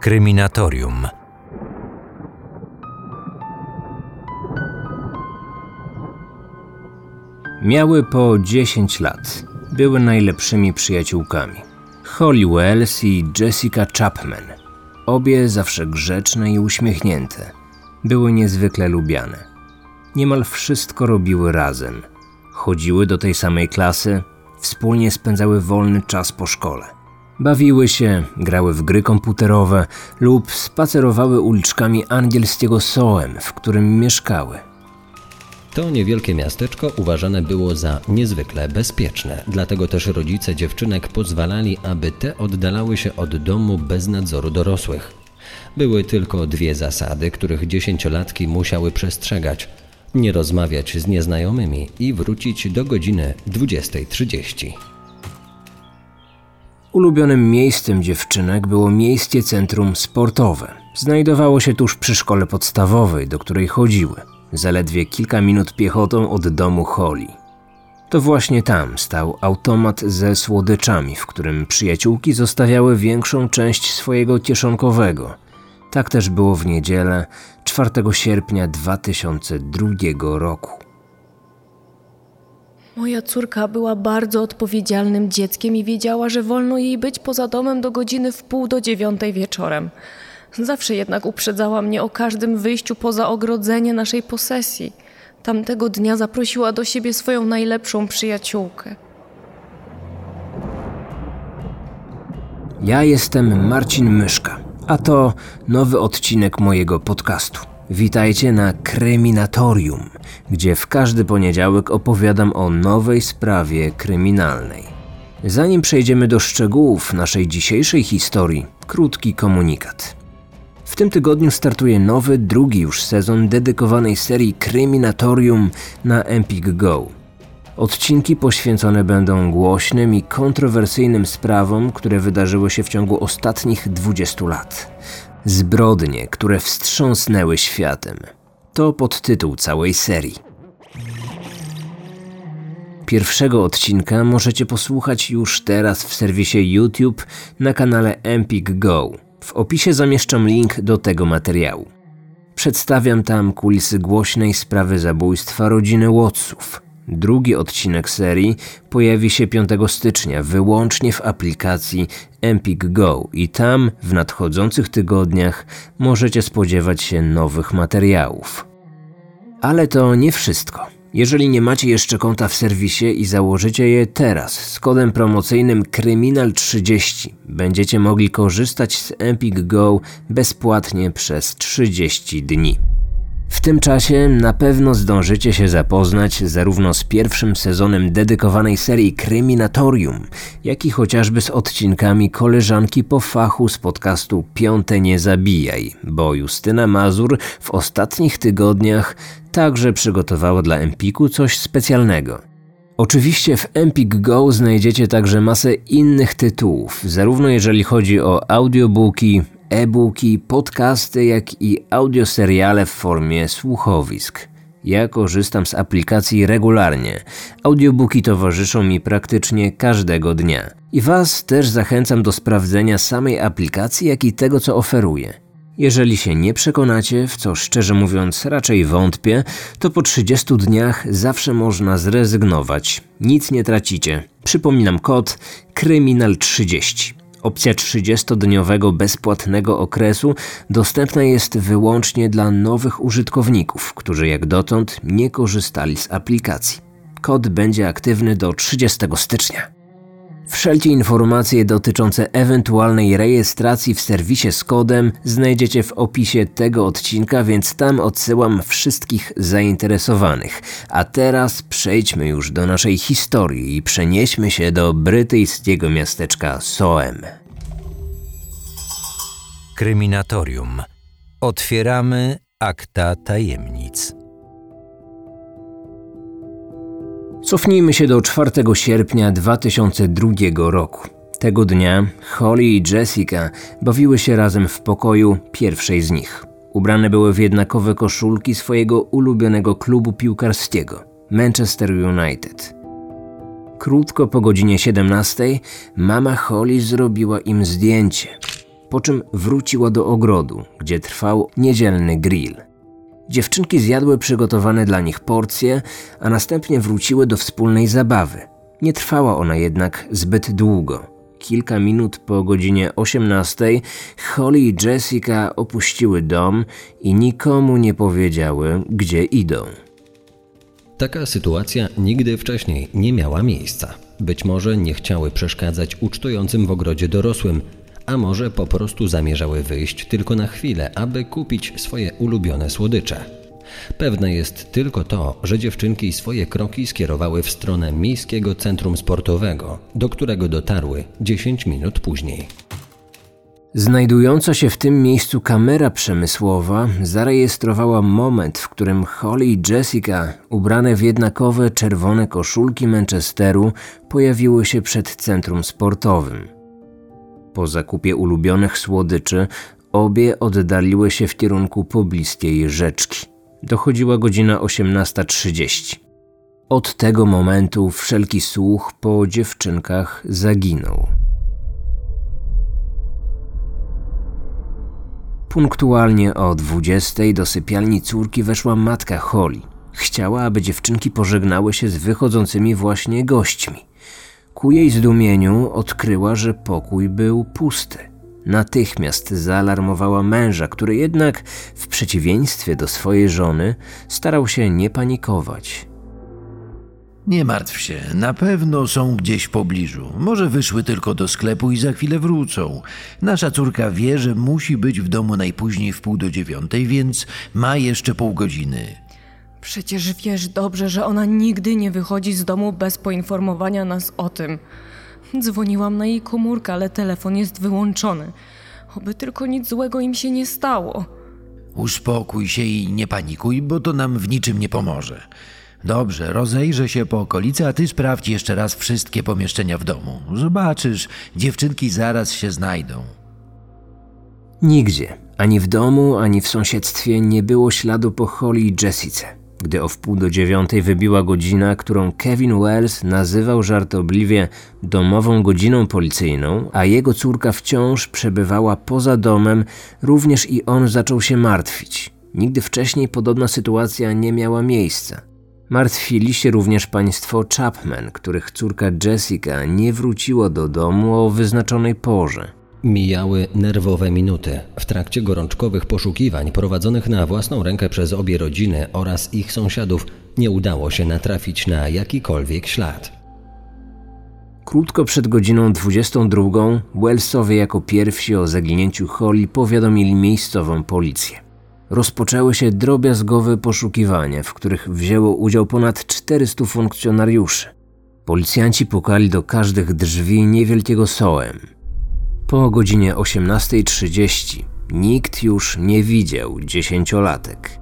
Kryminatorium. Miały po 10 lat. Były najlepszymi przyjaciółkami. Holly Wells i Jessica Chapman. Obie zawsze grzeczne i uśmiechnięte. Były niezwykle lubiane. Niemal wszystko robiły razem. Chodziły do tej samej klasy, wspólnie spędzały wolny czas po szkole. Bawiły się, grały w gry komputerowe lub spacerowały uliczkami angielskiego Soem, w którym mieszkały. To niewielkie miasteczko uważane było za niezwykle bezpieczne, dlatego też rodzice dziewczynek pozwalali, aby te oddalały się od domu bez nadzoru dorosłych. Były tylko dwie zasady, których dziesięciolatki musiały przestrzegać: nie rozmawiać z nieznajomymi i wrócić do godziny 20.30. Ulubionym miejscem dziewczynek było miejsce centrum sportowe. Znajdowało się tuż przy szkole podstawowej, do której chodziły, zaledwie kilka minut piechotą od domu Holly. To właśnie tam stał automat ze słodyczami, w którym przyjaciółki zostawiały większą część swojego kieszonkowego. Tak też było w niedzielę 4 sierpnia 2002 roku. Moja córka była bardzo odpowiedzialnym dzieckiem i wiedziała, że wolno jej być poza domem do godziny w pół do dziewiątej wieczorem. Zawsze jednak uprzedzała mnie o każdym wyjściu poza ogrodzenie naszej posesji. Tamtego dnia zaprosiła do siebie swoją najlepszą przyjaciółkę. Ja jestem Marcin Myszka, a to nowy odcinek mojego podcastu. Witajcie na Kryminatorium, gdzie w każdy poniedziałek opowiadam o nowej sprawie kryminalnej. Zanim przejdziemy do szczegółów naszej dzisiejszej historii, krótki komunikat. W tym tygodniu startuje nowy, drugi już sezon dedykowanej serii Kryminatorium na Empik Go. Odcinki poświęcone będą głośnym i kontrowersyjnym sprawom, które wydarzyły się w ciągu ostatnich 20 lat. Zbrodnie, które wstrząsnęły światem. To podtytuł całej serii. Pierwszego odcinka możecie posłuchać już teraz w serwisie YouTube na kanale Empik Go. W opisie zamieszczam link do tego materiału. Przedstawiam tam kulisy głośnej sprawy zabójstwa rodziny Watsów. Drugi odcinek serii pojawi się 5 stycznia wyłącznie w aplikacji Empik Go i tam w nadchodzących tygodniach możecie spodziewać się nowych materiałów. Ale to nie wszystko. Jeżeli nie macie jeszcze konta w serwisie i założycie je teraz z kodem promocyjnym Kryminal30, będziecie mogli korzystać z Empik Go bezpłatnie przez 30 dni. W tym czasie na pewno zdążycie się zapoznać zarówno z pierwszym sezonem dedykowanej serii Kryminatorium, jak i chociażby z odcinkami koleżanki po fachu z podcastu Piąte Nie Zabijaj, bo Justyna Mazur w ostatnich tygodniach także przygotowała dla Empiku coś specjalnego. Oczywiście w Empik Go znajdziecie także masę innych tytułów, zarówno jeżeli chodzi o audiobooki, e-booki, podcasty, jak i audioseriale w formie słuchowisk. Ja korzystam z aplikacji regularnie. Audiobooki towarzyszą mi praktycznie każdego dnia. I Was też zachęcam do sprawdzenia samej aplikacji, jak i tego, co oferuje. Jeżeli się nie przekonacie, w co szczerze mówiąc raczej wątpię, to po 30 dniach zawsze można zrezygnować. Nic nie tracicie. Przypominam kod Kryminal30. Opcja 30-dniowego bezpłatnego okresu dostępna jest wyłącznie dla nowych użytkowników, którzy jak dotąd nie korzystali z aplikacji. Kod będzie aktywny do 30 stycznia. Wszelkie informacje dotyczące ewentualnej rejestracji w serwisie z kodem znajdziecie w opisie tego odcinka, więc tam odsyłam wszystkich zainteresowanych. A teraz przejdźmy już do naszej historii i przenieśmy się do brytyjskiego miasteczka Soem. Kryminatorium. Otwieramy akta tajemnic. Cofnijmy się do 4 sierpnia 2002 roku. Tego dnia Holly i Jessica bawiły się razem w pokoju pierwszej z nich. Ubrane były w jednakowe koszulki swojego ulubionego klubu piłkarskiego Manchester United. Krótko po godzinie 17 mama Holly zrobiła im zdjęcie. po czym wróciła do ogrodu, gdzie trwał niedzielny grill. Dziewczynki zjadły przygotowane dla nich porcje, a następnie wróciły do wspólnej zabawy. Nie trwała ona jednak zbyt długo. Kilka minut po godzinie 18 Holly i Jessica opuściły dom i nikomu nie powiedziały, gdzie idą. Taka sytuacja nigdy wcześniej nie miała miejsca. Być może nie chciały przeszkadzać ucztującym w ogrodzie dorosłym, a może po prostu zamierzały wyjść tylko na chwilę, aby kupić swoje ulubione słodycze. Pewne jest tylko to, że dziewczynki swoje kroki skierowały w stronę miejskiego centrum sportowego, do którego dotarły 10 minut później. Znajdująca się w tym miejscu kamera przemysłowa zarejestrowała moment, w którym Holly i Jessica, ubrane w jednakowe czerwone koszulki Manchesteru, pojawiły się przed centrum sportowym. Po zakupie ulubionych słodyczy, obie oddaliły się w kierunku pobliskiej rzeczki. Dochodziła godzina 18.30. Od tego momentu wszelki słuch po dziewczynkach zaginął. Punktualnie o 20 do sypialni córki weszła matka Holly. Chciała, aby dziewczynki pożegnały się z wychodzącymi właśnie gośćmi. Ku jej zdumieniu odkryła, że pokój był pusty. Natychmiast zaalarmowała męża, który jednak, w przeciwieństwie do swojej żony, starał się nie panikować. Nie martw się, na pewno są gdzieś w pobliżu. Może wyszły tylko do sklepu i za chwilę wrócą. Nasza córka wie, że musi być w domu najpóźniej w pół do dziewiątej, więc ma jeszcze pół godziny. Przecież wiesz dobrze, że ona nigdy nie wychodzi z domu bez poinformowania nas o tym. Dzwoniłam na jej komórkę, ale telefon jest wyłączony. Oby tylko nic złego im się nie stało. Uspokój się i nie panikuj, bo to nam w niczym nie pomoże. Dobrze, rozejrzę się po okolicy, a ty sprawdź jeszcze raz wszystkie pomieszczenia w domu. Zobaczysz, dziewczynki zaraz się znajdą. Nigdzie, ani w domu, ani w sąsiedztwie nie było śladu po Holly i Jessice. Gdy o wpół do dziewiątej wybiła godzina, którą Kevin Wells nazywał żartobliwie domową godziną policyjną, a jego córka wciąż przebywała poza domem, również i on zaczął się martwić. Nigdy wcześniej podobna sytuacja nie miała miejsca. Martwili się również państwo Chapman, których córka Jessica nie wróciła do domu o wyznaczonej porze. Mijały nerwowe minuty w trakcie gorączkowych poszukiwań prowadzonych na własną rękę przez obie rodziny oraz ich sąsiadów. Nie udało się natrafić na jakikolwiek ślad. Krótko przed godziną 22 Wellsowie jako pierwsi o zaginięciu Holly powiadomili miejscową policję. Rozpoczęły się drobiazgowe poszukiwania, w których wzięło udział ponad 400 funkcjonariuszy. Policjanci pukali do każdych drzwi niewielkiego sołem. Po godzinie 18.30 nikt już nie widział dziesięciolatek.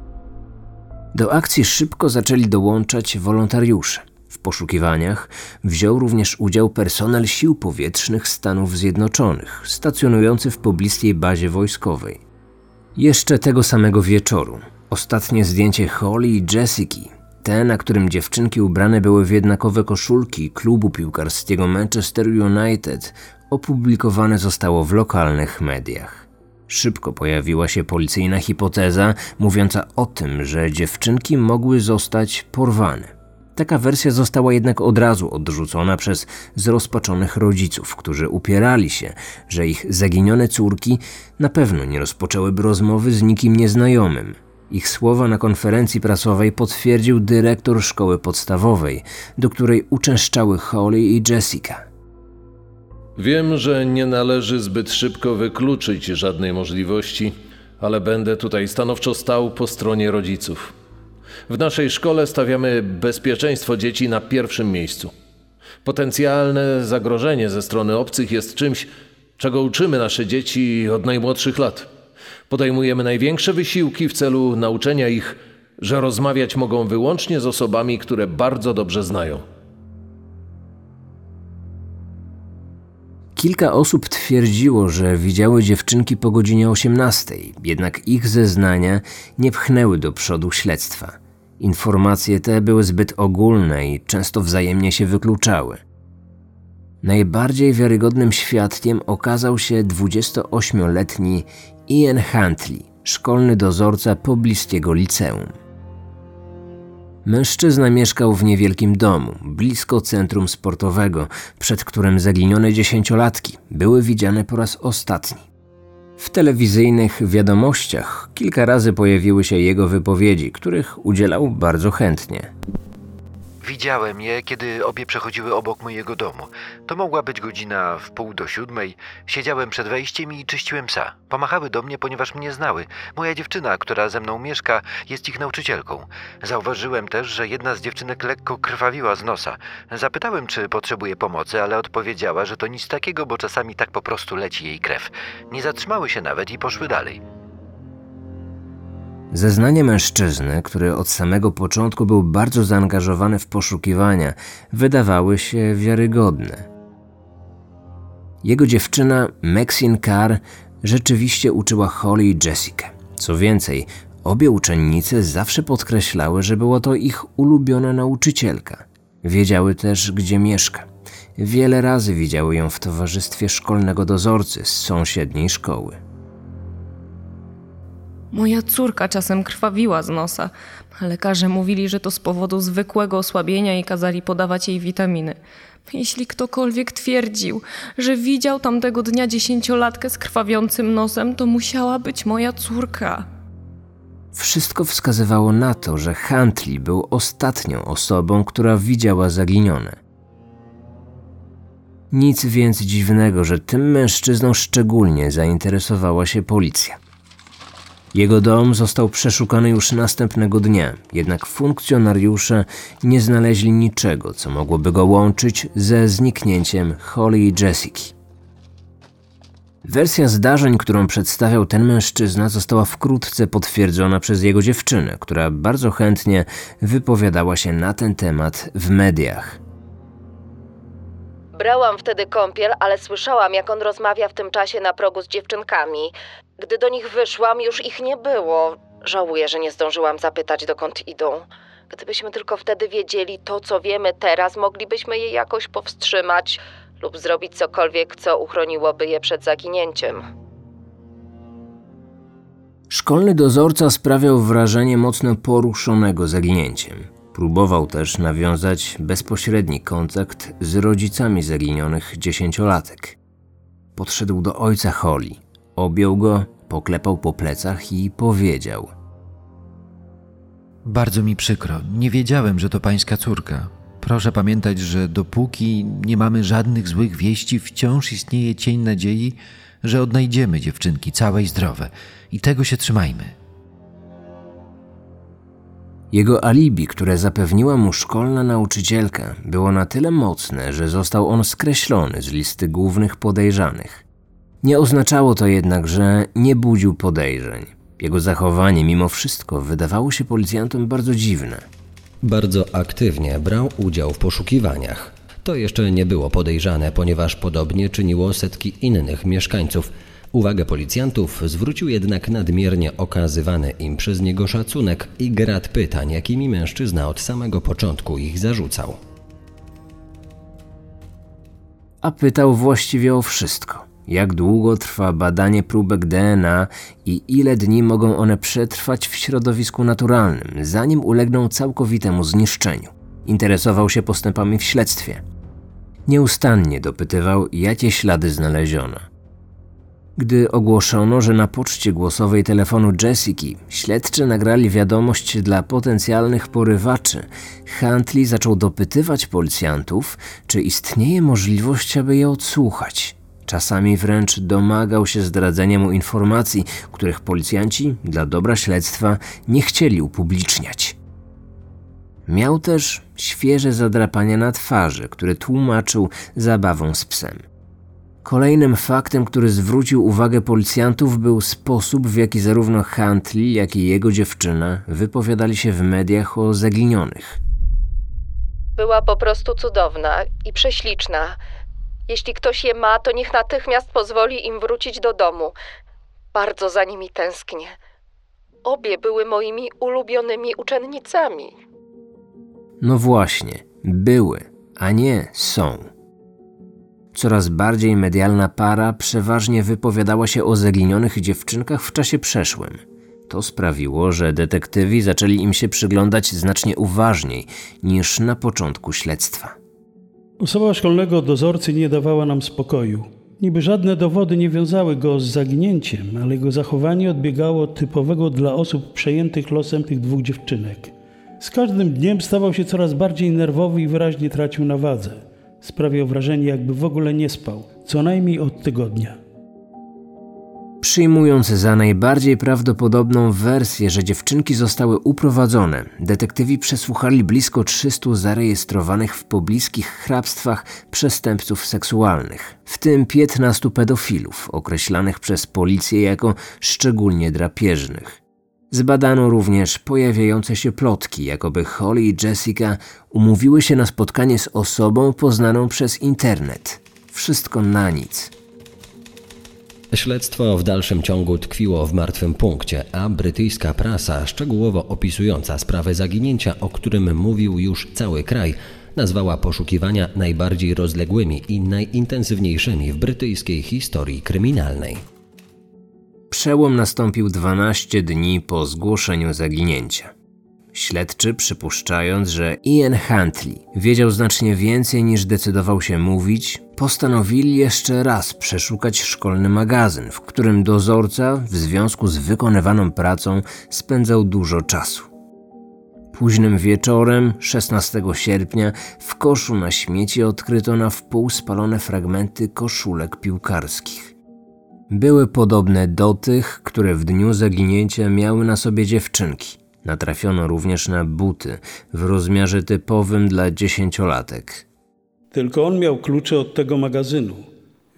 Do akcji szybko zaczęli dołączać wolontariusze. W poszukiwaniach wziął również udział personel sił powietrznych Stanów Zjednoczonych, stacjonujący w pobliskiej bazie wojskowej. Jeszcze tego samego wieczoru ostatnie zdjęcie Holly i Jessica, te na którym dziewczynki ubrane były w jednakowe koszulki klubu piłkarskiego Manchester United, opublikowane zostało w lokalnych mediach. Szybko pojawiła się policyjna hipoteza mówiąca o tym, że dziewczynki mogły zostać porwane. Taka wersja została jednak od razu odrzucona przez zrozpaczonych rodziców, którzy upierali się, że ich zaginione córki na pewno nie rozpoczęłyby rozmowy z nikim nieznajomym. Ich słowa na konferencji prasowej potwierdził dyrektor szkoły podstawowej, do której uczęszczały Holly i Jessica. Wiem, że nie należy zbyt szybko wykluczyć żadnej możliwości, ale będę tutaj stanowczo stał po stronie rodziców. W naszej szkole stawiamy bezpieczeństwo dzieci na pierwszym miejscu. Potencjalne zagrożenie ze strony obcych jest czymś, czego uczymy nasze dzieci od najmłodszych lat. Podejmujemy największe wysiłki w celu nauczenia ich, że rozmawiać mogą wyłącznie z osobami, które bardzo dobrze znają. Kilka osób twierdziło, że widziały dziewczynki po godzinie 18, jednak ich zeznania nie pchnęły do przodu śledztwa. Informacje te były zbyt ogólne i często wzajemnie się wykluczały. Najbardziej wiarygodnym świadkiem okazał się 28-letni Ian Huntley, szkolny dozorca pobliskiego liceum. Mężczyzna mieszkał w niewielkim domu, blisko centrum sportowego, przed którym zaginione dziesięciolatki były widziane po raz ostatni. W telewizyjnych wiadomościach kilka razy pojawiły się jego wypowiedzi, których udzielał bardzo chętnie. Widziałem je, kiedy obie przechodziły obok mojego domu. To mogła być godzina w pół do siódmej. Siedziałem przed wejściem i czyściłem psa. Pomachały do mnie, ponieważ mnie znały. Moja dziewczyna, która ze mną mieszka, jest ich nauczycielką. Zauważyłem też, że jedna z dziewczynek lekko krwawiła z nosa. Zapytałem, czy potrzebuje pomocy, ale odpowiedziała, że to nic takiego, bo czasami tak po prostu leci jej krew. Nie zatrzymały się nawet i poszły dalej. Zeznanie mężczyzny, który od samego początku był bardzo zaangażowany w poszukiwania, wydawały się wiarygodne. Jego dziewczyna Maxine Carr rzeczywiście uczyła Holly i Jessica. Co więcej, obie uczennice zawsze podkreślały, że była to ich ulubiona nauczycielka. Wiedziały też, gdzie mieszka. Wiele razy widziały ją w towarzystwie szkolnego dozorcy z sąsiedniej szkoły. Moja córka czasem krwawiła z nosa. Lekarze mówili, że to z powodu zwykłego osłabienia i kazali podawać jej witaminy. Jeśli ktokolwiek twierdził, że widział tamtego dnia dziesięciolatkę z krwawiącym nosem, to musiała być moja córka. Wszystko wskazywało na to, że Huntley był ostatnią osobą, która widziała zaginione. Nic więc dziwnego, że tym mężczyzną szczególnie zainteresowała się policja. Jego dom został przeszukany już następnego dnia, jednak funkcjonariusze nie znaleźli niczego, co mogłoby go łączyć ze zniknięciem Holly i Jessica. Wersja zdarzeń, którą przedstawiał ten mężczyzna, została wkrótce potwierdzona przez jego dziewczynę, która bardzo chętnie wypowiadała się na ten temat w mediach. Brałam wtedy kąpiel, ale słyszałam, jak on rozmawia w tym czasie na progu z dziewczynkami. Gdy do nich wyszłam, już ich nie było. Żałuję, że nie zdążyłam zapytać, dokąd idą. Gdybyśmy tylko wtedy wiedzieli to, co wiemy teraz, moglibyśmy je jakoś powstrzymać lub zrobić cokolwiek, co uchroniłoby je przed zaginięciem. Szkolny dozorca sprawiał wrażenie mocno poruszonego zaginięciem. Próbował też nawiązać bezpośredni kontakt z rodzicami zaginionych dziesięciolatek. Podszedł do ojca Holly, objął go, poklepał po plecach i powiedział: Bardzo mi przykro. Nie wiedziałem, że to pańska córka. Proszę pamiętać, że dopóki nie mamy żadnych złych wieści, wciąż istnieje cień nadziei, że odnajdziemy dziewczynki całe i zdrowe. I tego się trzymajmy. Jego alibi, które zapewniła mu szkolna nauczycielka, było na tyle mocne, że został on skreślony z listy głównych podejrzanych. Nie oznaczało to jednak, że nie budził podejrzeń. Jego zachowanie mimo wszystko wydawało się policjantom bardzo dziwne. Bardzo aktywnie brał udział w poszukiwaniach. To jeszcze nie było podejrzane, ponieważ podobnie czyniło setki innych mieszkańców. Uwagę policjantów zwrócił jednak nadmiernie okazywany im przez niego szacunek i grad pytań, jakimi mężczyzna od samego początku ich zarzucał. A pytał właściwie o wszystko. Jak długo trwa badanie próbek DNA i ile dni mogą one przetrwać w środowisku naturalnym, zanim ulegną całkowitemu zniszczeniu. Interesował się postępami w śledztwie. Nieustannie dopytywał, jakie ślady znaleziono. Gdy ogłoszono, że na poczcie głosowej telefonu Jessiki śledczy nagrali wiadomość dla potencjalnych porywaczy, Huntley zaczął dopytywać policjantów, czy istnieje możliwość, aby je odsłuchać. Czasami wręcz domagał się zdradzenia mu informacji, których policjanci dla dobra śledztwa nie chcieli upubliczniać. Miał też świeże zadrapania na twarzy, które tłumaczył zabawą z psem. Kolejnym faktem, który zwrócił uwagę policjantów, był sposób, w jaki zarówno Huntley, jak i jego dziewczyna wypowiadali się w mediach o zaginionych. Była po prostu cudowna i prześliczna. Jeśli ktoś je ma, to niech natychmiast pozwoli im wrócić do domu. Bardzo za nimi tęsknię. Obie były moimi ulubionymi uczennicami. No właśnie, były, a nie są. Coraz bardziej medialna para przeważnie wypowiadała się o zaginionych dziewczynkach w czasie przeszłym. To sprawiło, że detektywi zaczęli im się przyglądać znacznie uważniej niż na początku śledztwa. Osoba szkolnego dozorcy nie dawała nam spokoju. Niby żadne dowody nie wiązały go z zaginięciem, ale jego zachowanie odbiegało od typowego dla osób przejętych losem tych dwóch dziewczynek. Z każdym dniem stawał się coraz bardziej nerwowy i wyraźnie tracił na wadze. Sprawiał wrażenie, jakby w ogóle nie spał, co najmniej od tygodnia. Przyjmując za najbardziej prawdopodobną wersję, że dziewczynki zostały uprowadzone, detektywi przesłuchali blisko 300 zarejestrowanych w pobliskich hrabstwach przestępców seksualnych, w tym 15 pedofilów, określanych przez policję jako szczególnie drapieżnych. Zbadano również pojawiające się plotki, jakoby Holly i Jessica umówiły się na spotkanie z osobą poznaną przez internet. Wszystko na nic. Śledztwo w dalszym ciągu tkwiło w martwym punkcie, a brytyjska prasa, szczegółowo opisująca sprawę zaginięcia, o którym mówił już cały kraj, nazwała poszukiwania najbardziej rozległymi i najintensywniejszymi w brytyjskiej historii kryminalnej. Przełom nastąpił 12 dni po zgłoszeniu zaginięcia. Śledczy, przypuszczając, że Ian Huntley wiedział znacznie więcej niż decydował się mówić, postanowili jeszcze raz przeszukać szkolny magazyn, w którym dozorca w związku z wykonywaną pracą spędzał dużo czasu. Późnym wieczorem 16 sierpnia w koszu na śmieci odkryto na wpół spalone fragmenty koszulek piłkarskich. Były podobne do tych, które w dniu zaginięcia miały na sobie dziewczynki. Natrafiono również na buty w rozmiarze typowym dla dziesięciolatek. Tylko on miał klucze od tego magazynu,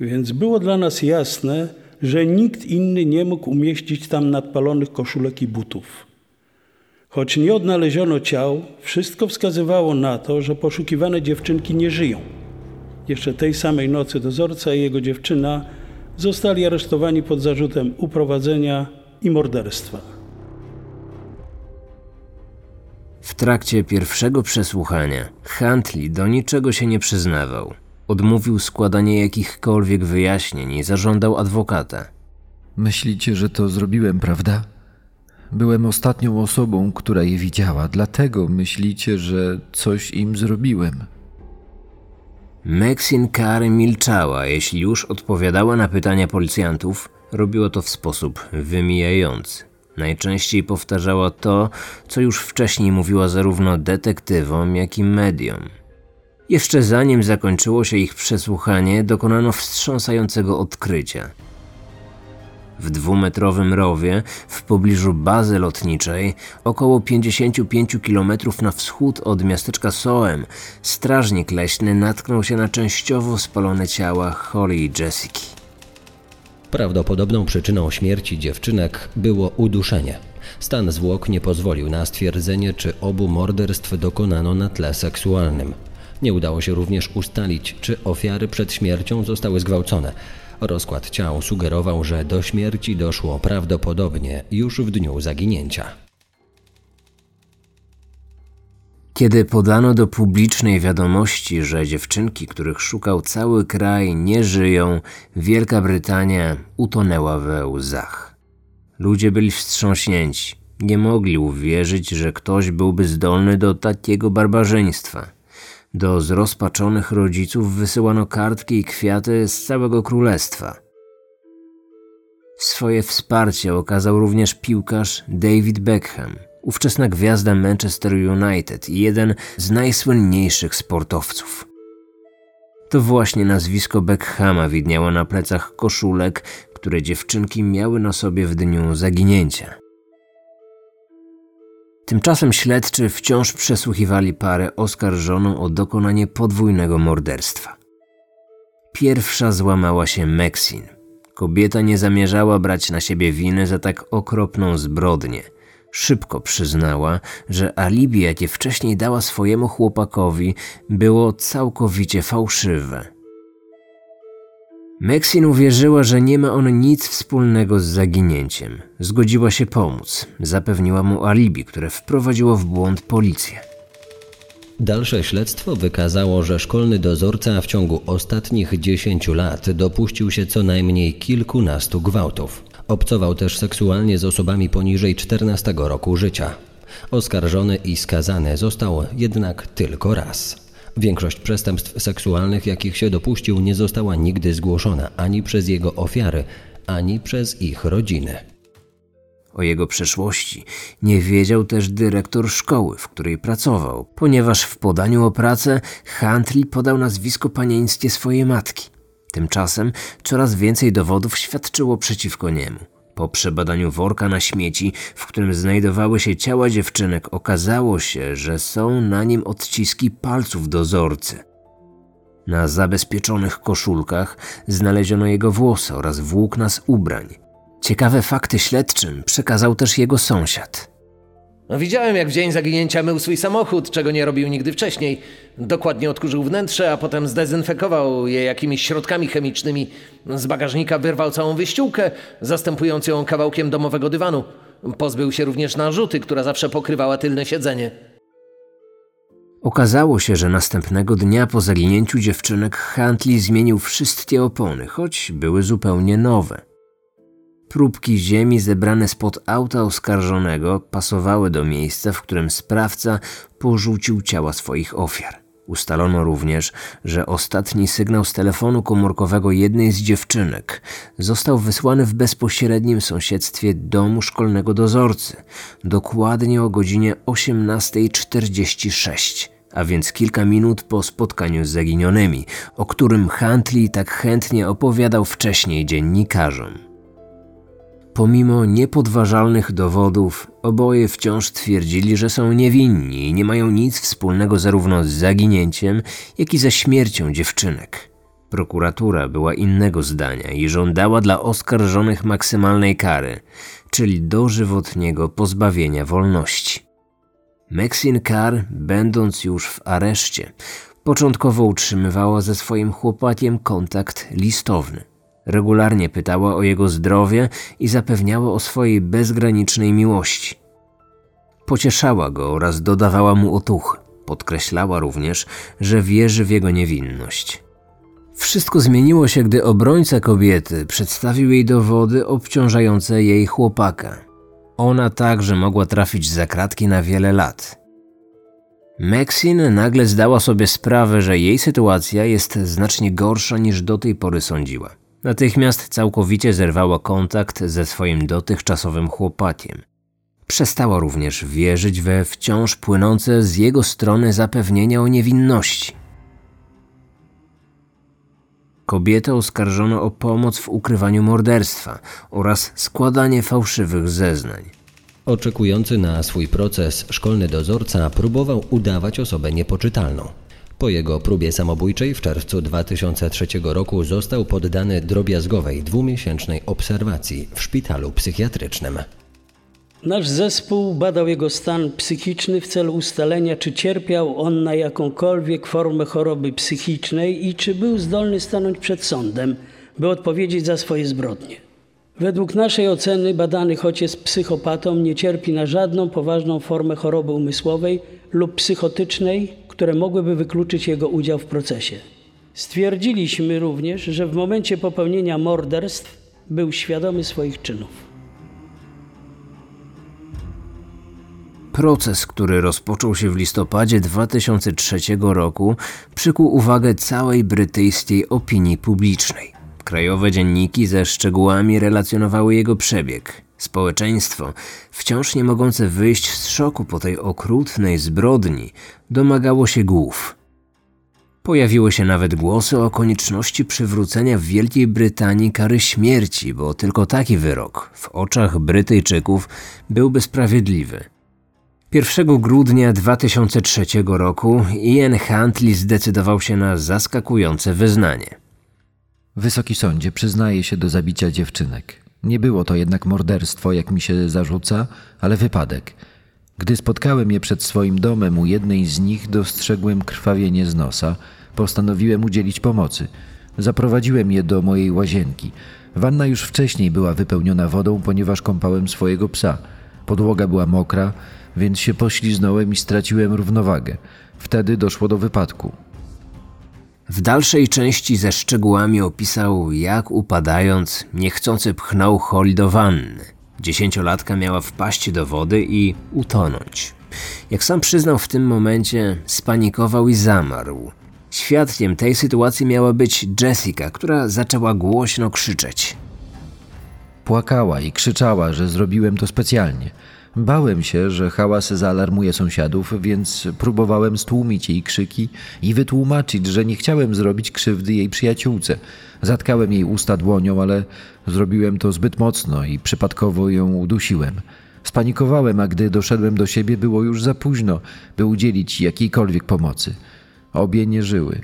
więc było dla nas jasne, że nikt inny nie mógł umieścić tam nadpalonych koszulek i butów. Choć nie odnaleziono ciał, wszystko wskazywało na to, że poszukiwane dziewczynki nie żyją. Jeszcze tej samej nocy dozorca i jego dziewczyna zostali aresztowani pod zarzutem uprowadzenia i morderstwa. W trakcie pierwszego przesłuchania Huntley do niczego się nie przyznawał. Odmówił składania jakichkolwiek wyjaśnień i zażądał adwokata. Myślicie, że to zrobiłem, prawda? Byłem ostatnią osobą, która je widziała, dlatego myślicie, że coś im zrobiłem. Maxine Carey milczała, jeśli już odpowiadała na pytania policjantów, robiła to w sposób wymijający. Najczęściej powtarzała to, co już wcześniej mówiła zarówno detektywom, jak i mediom. Jeszcze zanim zakończyło się ich przesłuchanie, dokonano wstrząsającego odkrycia. W dwumetrowym rowie, w pobliżu bazy lotniczej, około 55 km na wschód od miasteczka Soem, strażnik leśny natknął się na częściowo spalone ciała Holly i Jessica. Prawdopodobną przyczyną śmierci dziewczynek było uduszenie. Stan zwłok nie pozwolił na stwierdzenie, czy obu morderstw dokonano na tle seksualnym. Nie udało się również ustalić, czy ofiary przed śmiercią zostały zgwałcone. Rozkład ciał sugerował, że do śmierci doszło prawdopodobnie już w dniu zaginięcia. Kiedy podano do publicznej wiadomości, że dziewczynki, których szukał cały kraj, nie żyją, Wielka Brytania utonęła we łzach. Ludzie byli wstrząśnięci. Nie mogli uwierzyć, że ktoś byłby zdolny do takiego barbarzyństwa. Do zrozpaczonych rodziców wysyłano kartki i kwiaty z całego królestwa. Swoje wsparcie okazał również piłkarz David Beckham – ówczesna gwiazda Manchester United i jeden z najsłynniejszych sportowców. To właśnie nazwisko Beckhama widniało na plecach koszulek, które dziewczynki miały na sobie w dniu zaginięcia. Tymczasem śledczy wciąż przesłuchiwali parę oskarżoną o dokonanie podwójnego morderstwa. Pierwsza złamała się Meksin. Kobieta nie zamierzała brać na siebie winy za tak okropną zbrodnię – Szybko przyznała, że alibi, jakie wcześniej dała swojemu chłopakowi, było całkowicie fałszywe. Meksin uwierzyła, że nie ma on nic wspólnego z zaginięciem. Zgodziła się pomóc. Zapewniła mu alibi, które wprowadziło w błąd policję. Dalsze śledztwo wykazało, że szkolny dozorca w ciągu ostatnich 10 lat dopuścił się co najmniej kilkunastu gwałtów. Obcował też seksualnie z osobami poniżej 14 roku życia. Oskarżony i skazany został jednak tylko raz. Większość przestępstw seksualnych, jakich się dopuścił, nie została nigdy zgłoszona ani przez jego ofiary, ani przez ich rodziny. O jego przeszłości nie wiedział też dyrektor szkoły, w której pracował, ponieważ w podaniu o pracę Huntley podał nazwisko panieńskie swojej matki. Tymczasem coraz więcej dowodów świadczyło przeciwko niemu. Po przebadaniu worka na śmieci, w którym znajdowały się ciała dziewczynek, okazało się, że są na nim odciski palców dozorcy. Na zabezpieczonych koszulkach znaleziono jego włosy oraz włókna z ubrań. Ciekawe fakty śledczym przekazał też jego sąsiad. No, widziałem, jak w dzień zaginięcia mył swój samochód, czego nie robił nigdy wcześniej. Dokładnie odkurzył wnętrze, a potem zdezynfekował je jakimiś środkami chemicznymi. Z bagażnika wyrwał całą wyściółkę, zastępując ją kawałkiem domowego dywanu. Pozbył się również narzuty, która zawsze pokrywała tylne siedzenie. Okazało się, że następnego dnia po zaginięciu dziewczynek Huntley zmienił wszystkie opony, choć były zupełnie nowe. Próbki ziemi zebrane spod auta oskarżonego pasowały do miejsca, w którym sprawca porzucił ciała swoich ofiar. Ustalono również, że ostatni sygnał z telefonu komórkowego jednej z dziewczynek został wysłany w bezpośrednim sąsiedztwie domu szkolnego dozorcy, dokładnie o godzinie 18.46, a więc kilka minut po spotkaniu z zaginionymi, o którym Huntley tak chętnie opowiadał wcześniej dziennikarzom. Pomimo niepodważalnych dowodów, oboje wciąż twierdzili, że są niewinni i nie mają nic wspólnego zarówno z zaginięciem, jak i ze śmiercią dziewczynek. Prokuratura była innego zdania i żądała dla oskarżonych maksymalnej kary, czyli dożywotniego pozbawienia wolności. Maxine Carr, będąc już w areszcie, początkowo utrzymywała ze swoim chłopakiem kontakt listowny. Regularnie pytała o jego zdrowie i zapewniała o swojej bezgranicznej miłości. Pocieszała go oraz dodawała mu otuchy. Podkreślała również, że wierzy w jego niewinność. Wszystko zmieniło się, gdy obrońca kobiety przedstawił jej dowody obciążające jej chłopaka. Ona także mogła trafić za kratki na wiele lat. Maxine nagle zdała sobie sprawę, że jej sytuacja jest znacznie gorsza niż do tej pory sądziła. Natychmiast całkowicie zerwała kontakt ze swoim dotychczasowym chłopakiem. Przestała również wierzyć we wciąż płynące z jego strony zapewnienia o niewinności. Kobietę oskarżono o pomoc w ukrywaniu morderstwa oraz składanie fałszywych zeznań. Oczekujący na swój proces, szkolny dozorca próbował udawać osobę niepoczytalną. Po jego próbie samobójczej w czerwcu 2003 roku został poddany drobiazgowej dwumiesięcznej obserwacji w szpitalu psychiatrycznym. Nasz zespół badał jego stan psychiczny w celu ustalenia, czy cierpiał on na jakąkolwiek formę choroby psychicznej i czy był zdolny stanąć przed sądem, by odpowiedzieć za swoje zbrodnie. Według naszej oceny badany, choć jest psychopatą, nie cierpi na żadną poważną formę choroby umysłowej lub psychotycznej, które mogłyby wykluczyć jego udział w procesie. Stwierdziliśmy również, że w momencie popełnienia morderstw był świadomy swoich czynów. Proces, który rozpoczął się w listopadzie 2003 roku, przykuł uwagę całej brytyjskiej opinii publicznej. Krajowe dzienniki ze szczegółami relacjonowały jego przebieg. Społeczeństwo, wciąż nie mogące wyjść z szoku po tej okrutnej zbrodni, domagało się głów. Pojawiły się nawet głosy o konieczności przywrócenia w Wielkiej Brytanii kary śmierci, bo tylko taki wyrok w oczach Brytyjczyków byłby sprawiedliwy. 1 grudnia 2003 roku Ian Huntley zdecydował się na zaskakujące wyznanie. Wysoki sądzie przyznaje się do zabicia dziewczynek. Nie było to jednak morderstwo, jak mi się zarzuca, ale wypadek. Gdy spotkałem je przed swoim domem, u jednej z nich dostrzegłem krwawienie z nosa. Postanowiłem udzielić pomocy. Zaprowadziłem je do mojej łazienki. Wanna już wcześniej była wypełniona wodą, ponieważ kąpałem swojego psa. Podłoga była mokra, więc się pośliznąłem i straciłem równowagę. Wtedy doszło do wypadku. W dalszej części ze szczegółami opisał, jak upadając, niechcący pchnął Holly do wanny. Dziesięciolatka miała wpaść do wody i utonąć. Jak sam przyznał w tym momencie, spanikował i zamarł. Świadkiem tej sytuacji miała być Jessica, która zaczęła głośno krzyczeć. Płakała i krzyczała, że zrobiłem to specjalnie. Bałem się, że hałas zaalarmuje sąsiadów, więc próbowałem stłumić jej krzyki i wytłumaczyć, że nie chciałem zrobić krzywdy jej przyjaciółce. Zatkałem jej usta dłonią, ale zrobiłem to zbyt mocno i przypadkowo ją udusiłem. Spanikowałem, a gdy doszedłem do siebie, było już za późno, by udzielić jakiejkolwiek pomocy. Obie nie żyły.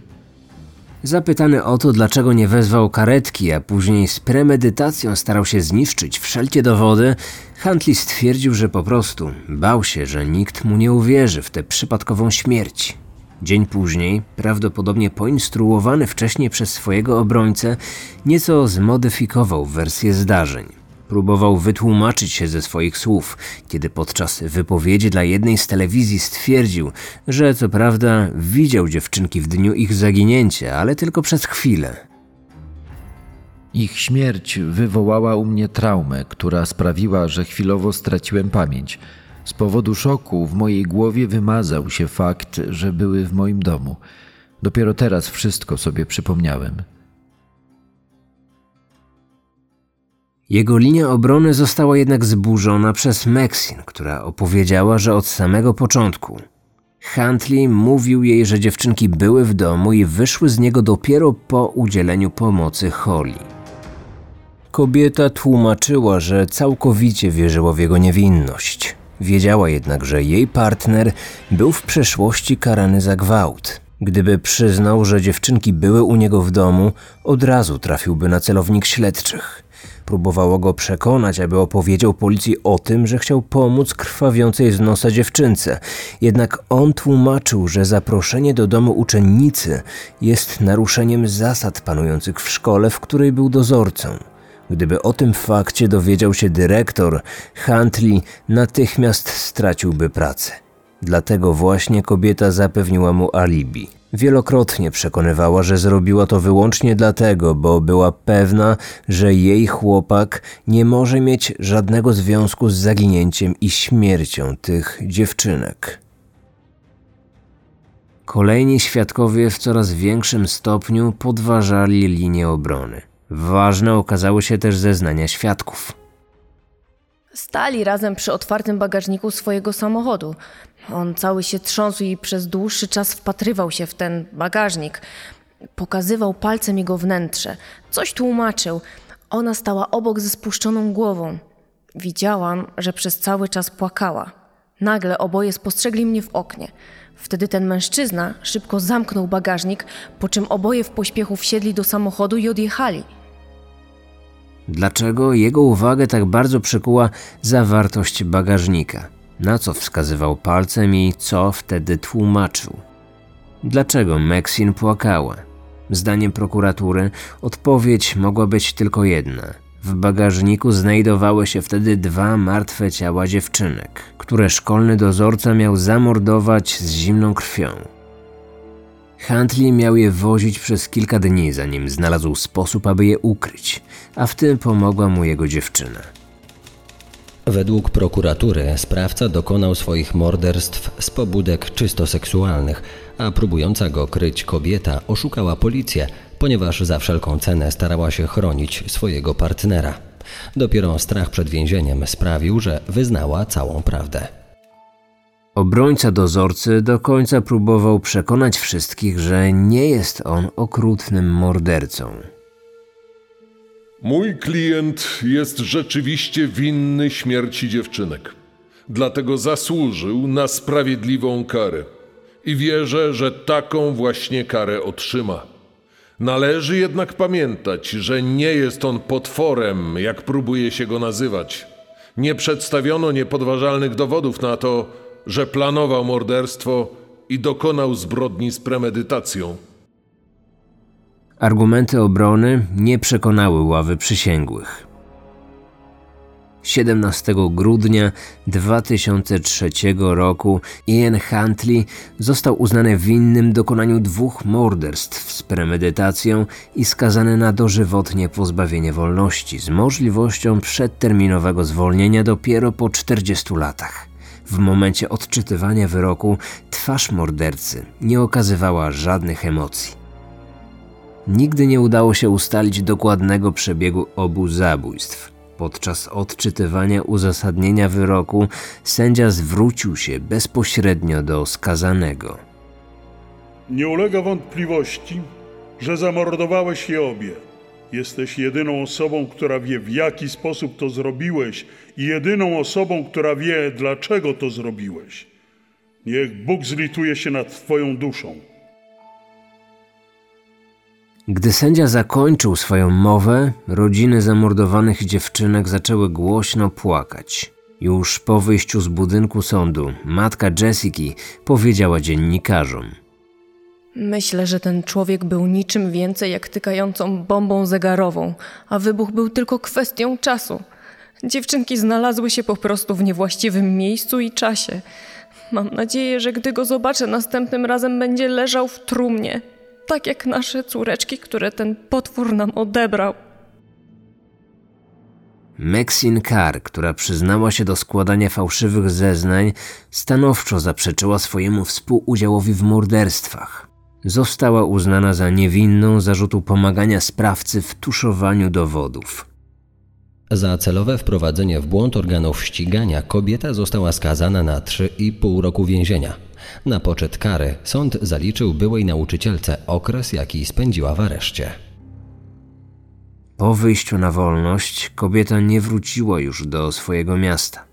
Zapytany o to, dlaczego nie wezwał karetki, a później z premedytacją starał się zniszczyć wszelkie dowody, Huntley stwierdził, że po prostu bał się, że nikt mu nie uwierzy w tę przypadkową śmierć. Dzień później, prawdopodobnie poinstruowany wcześniej przez swojego obrońcę, nieco zmodyfikował wersję zdarzeń. Próbował wytłumaczyć się ze swoich słów, kiedy podczas wypowiedzi dla jednej z telewizji stwierdził, że co prawda widział dziewczynki w dniu ich zaginięcia, ale tylko przez chwilę. Ich śmierć wywołała u mnie traumę, która sprawiła, że chwilowo straciłem pamięć. Z powodu szoku w mojej głowie wymazał się fakt, że były w moim domu. Dopiero teraz wszystko sobie przypomniałem. Jego linia obrony została jednak zburzona przez Maxine, która opowiedziała, że od samego początku Huntley mówił jej, że dziewczynki były w domu i wyszły z niego dopiero po udzieleniu pomocy Holly. Kobieta tłumaczyła, że całkowicie wierzyła w jego niewinność. Wiedziała jednak, że jej partner był w przeszłości karany za gwałt. Gdyby przyznał, że dziewczynki były u niego w domu, od razu trafiłby na celownik śledczych. Próbowała go przekonać, aby opowiedział policji o tym, że chciał pomóc krwawiącej z nosa dziewczynce. Jednak on tłumaczył, że zaproszenie do domu uczennicy jest naruszeniem zasad panujących w szkole, w której był dozorcą. Gdyby o tym fakcie dowiedział się dyrektor, Huntley natychmiast straciłby pracę. Dlatego właśnie kobieta zapewniła mu alibi. Wielokrotnie przekonywała, że zrobiła to wyłącznie dlatego, bo była pewna, że jej chłopak nie może mieć żadnego związku z zaginięciem i śmiercią tych dziewczynek. Kolejni świadkowie w coraz większym stopniu podważali linię obrony. Ważne okazały się też zeznania świadków. Stali razem przy otwartym bagażniku swojego samochodu. On cały się trząsł i przez dłuższy czas wpatrywał się w ten bagażnik. Pokazywał palcem jego wnętrze. Coś tłumaczył. Ona stała obok ze spuszczoną głową. Widziałam, że przez cały czas płakała. Nagle oboje spostrzegli mnie w oknie. Wtedy ten mężczyzna szybko zamknął bagażnik, po czym oboje w pośpiechu wsiedli do samochodu i odjechali. Dlaczego jego uwagę tak bardzo przykuła zawartość bagażnika? Na co wskazywał palcem i co wtedy tłumaczył? Dlaczego Maxine płakała? Zdaniem prokuratury odpowiedź mogła być tylko jedna. W bagażniku znajdowały się wtedy dwa martwe ciała dziewczynek, które szkolny dozorca miał zamordować z zimną krwią. Huntley miał je wozić przez kilka dni, zanim znalazł sposób, aby je ukryć, a w tym pomogła mu jego dziewczyna. Według prokuratury sprawca dokonał swoich morderstw z pobudek czysto seksualnych, a próbująca go kryć kobieta oszukała policję, ponieważ za wszelką cenę starała się chronić swojego partnera. Dopiero strach przed więzieniem sprawił, że wyznała całą prawdę. Obrońca dozorcy do końca próbował przekonać wszystkich, że nie jest on okrutnym mordercą. Mój klient jest rzeczywiście winny śmierci dziewczynek. Dlatego zasłużył na sprawiedliwą karę. I wierzę, że taką właśnie karę otrzyma. Należy jednak pamiętać, że nie jest on potworem, jak próbuje się go nazywać. Nie przedstawiono niepodważalnych dowodów na to, że planował morderstwo i dokonał zbrodni z premedytacją. Argumenty obrony nie przekonały ławy przysięgłych. 17 grudnia 2003 roku Ian Huntley został uznany winnym dokonaniu dwóch morderstw z premedytacją i skazany na dożywotnie pozbawienie wolności z możliwością przedterminowego zwolnienia dopiero po 40 latach. W momencie odczytywania wyroku twarz mordercy nie okazywała żadnych emocji. Nigdy nie udało się ustalić dokładnego przebiegu obu zabójstw. Podczas odczytywania uzasadnienia wyroku sędzia zwrócił się bezpośrednio do skazanego. Nie ulega wątpliwości, że zamordowałeś je obie. Jesteś jedyną osobą, która wie, w jaki sposób to zrobiłeś, i jedyną osobą, która wie, dlaczego to zrobiłeś. Niech Bóg zlituje się nad Twoją duszą. Gdy sędzia zakończył swoją mowę, rodziny zamordowanych dziewczynek zaczęły głośno płakać. Już po wyjściu z budynku sądu, matka Jessiki powiedziała dziennikarzom: Myślę, że ten człowiek był niczym więcej jak tykającą bombą zegarową, a wybuch był tylko kwestią czasu. Dziewczynki znalazły się po prostu w niewłaściwym miejscu i czasie. Mam nadzieję, że gdy go zobaczę następnym razem, będzie leżał w trumnie, tak jak nasze córeczki, które ten potwór nam odebrał. Maxine Carr, która przyznała się do składania fałszywych zeznań, stanowczo zaprzeczyła swojemu współudziałowi w morderstwach. Została uznana za niewinną zarzutu pomagania sprawcy w tuszowaniu dowodów. Za celowe wprowadzenie w błąd organów ścigania kobieta została skazana na 3,5 roku więzienia. Na poczet kary sąd zaliczył byłej nauczycielce okres, jaki spędziła w areszcie. Po wyjściu na wolność kobieta nie wróciła już do swojego miasta.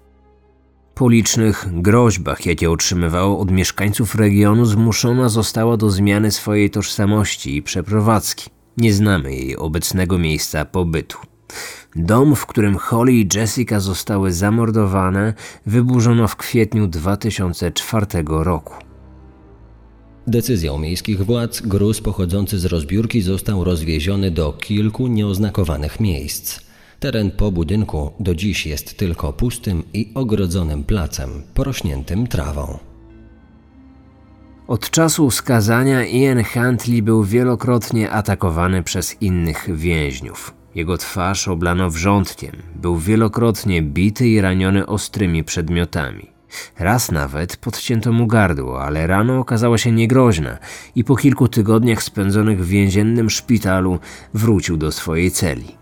Po licznych groźbach, jakie otrzymywała od mieszkańców regionu, zmuszona została do zmiany swojej tożsamości i przeprowadzki. Nie znamy jej obecnego miejsca pobytu. Dom, w którym Holly i Jessica zostały zamordowane, wyburzono w kwietniu 2004 roku. Decyzją miejskich władz gruz pochodzący z rozbiórki został rozwieziony do kilku nieoznakowanych miejsc. Teren po budynku do dziś jest tylko pustym i ogrodzonym placem, porośniętym trawą. Od czasu skazania Ian Huntley był wielokrotnie atakowany przez innych więźniów. Jego twarz oblano wrzątkiem, był wielokrotnie bity i raniony ostrymi przedmiotami. Raz nawet podcięto mu gardło, ale rano okazała się niegroźna i po kilku tygodniach spędzonych w więziennym szpitalu wrócił do swojej celi.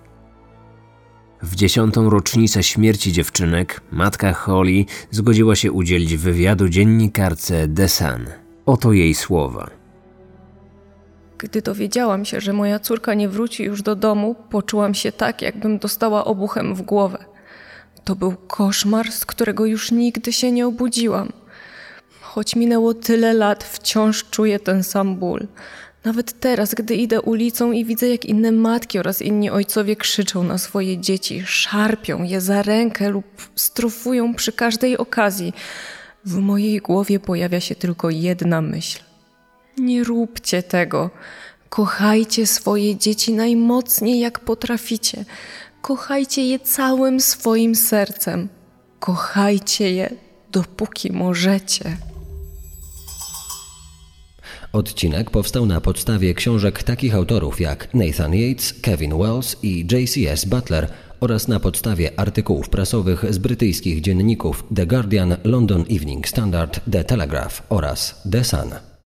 W dziesiątą rocznicę śmierci dziewczynek matka Holly zgodziła się udzielić wywiadu dziennikarce The Sun. Oto jej słowa. Gdy dowiedziałam się, że moja córka nie wróci już do domu, poczułam się tak, jakbym dostała obuchem w głowę. To był koszmar, z którego już nigdy się nie obudziłam. Choć minęło tyle lat, wciąż czuję ten sam ból. Nawet teraz, gdy idę ulicą i widzę, jak inne matki oraz inni ojcowie krzyczą na swoje dzieci, szarpią je za rękę lub strofują przy każdej okazji, w mojej głowie pojawia się tylko jedna myśl. Nie róbcie tego. Kochajcie swoje dzieci najmocniej, jak potraficie. Kochajcie je całym swoim sercem. Kochajcie je, dopóki możecie. Odcinek powstał na podstawie książek takich autorów jak Nathan Yates, Kevin Wells i J.C.S. Butler oraz na podstawie artykułów prasowych z brytyjskich dzienników The Guardian, London Evening Standard, The Telegraph oraz The Sun.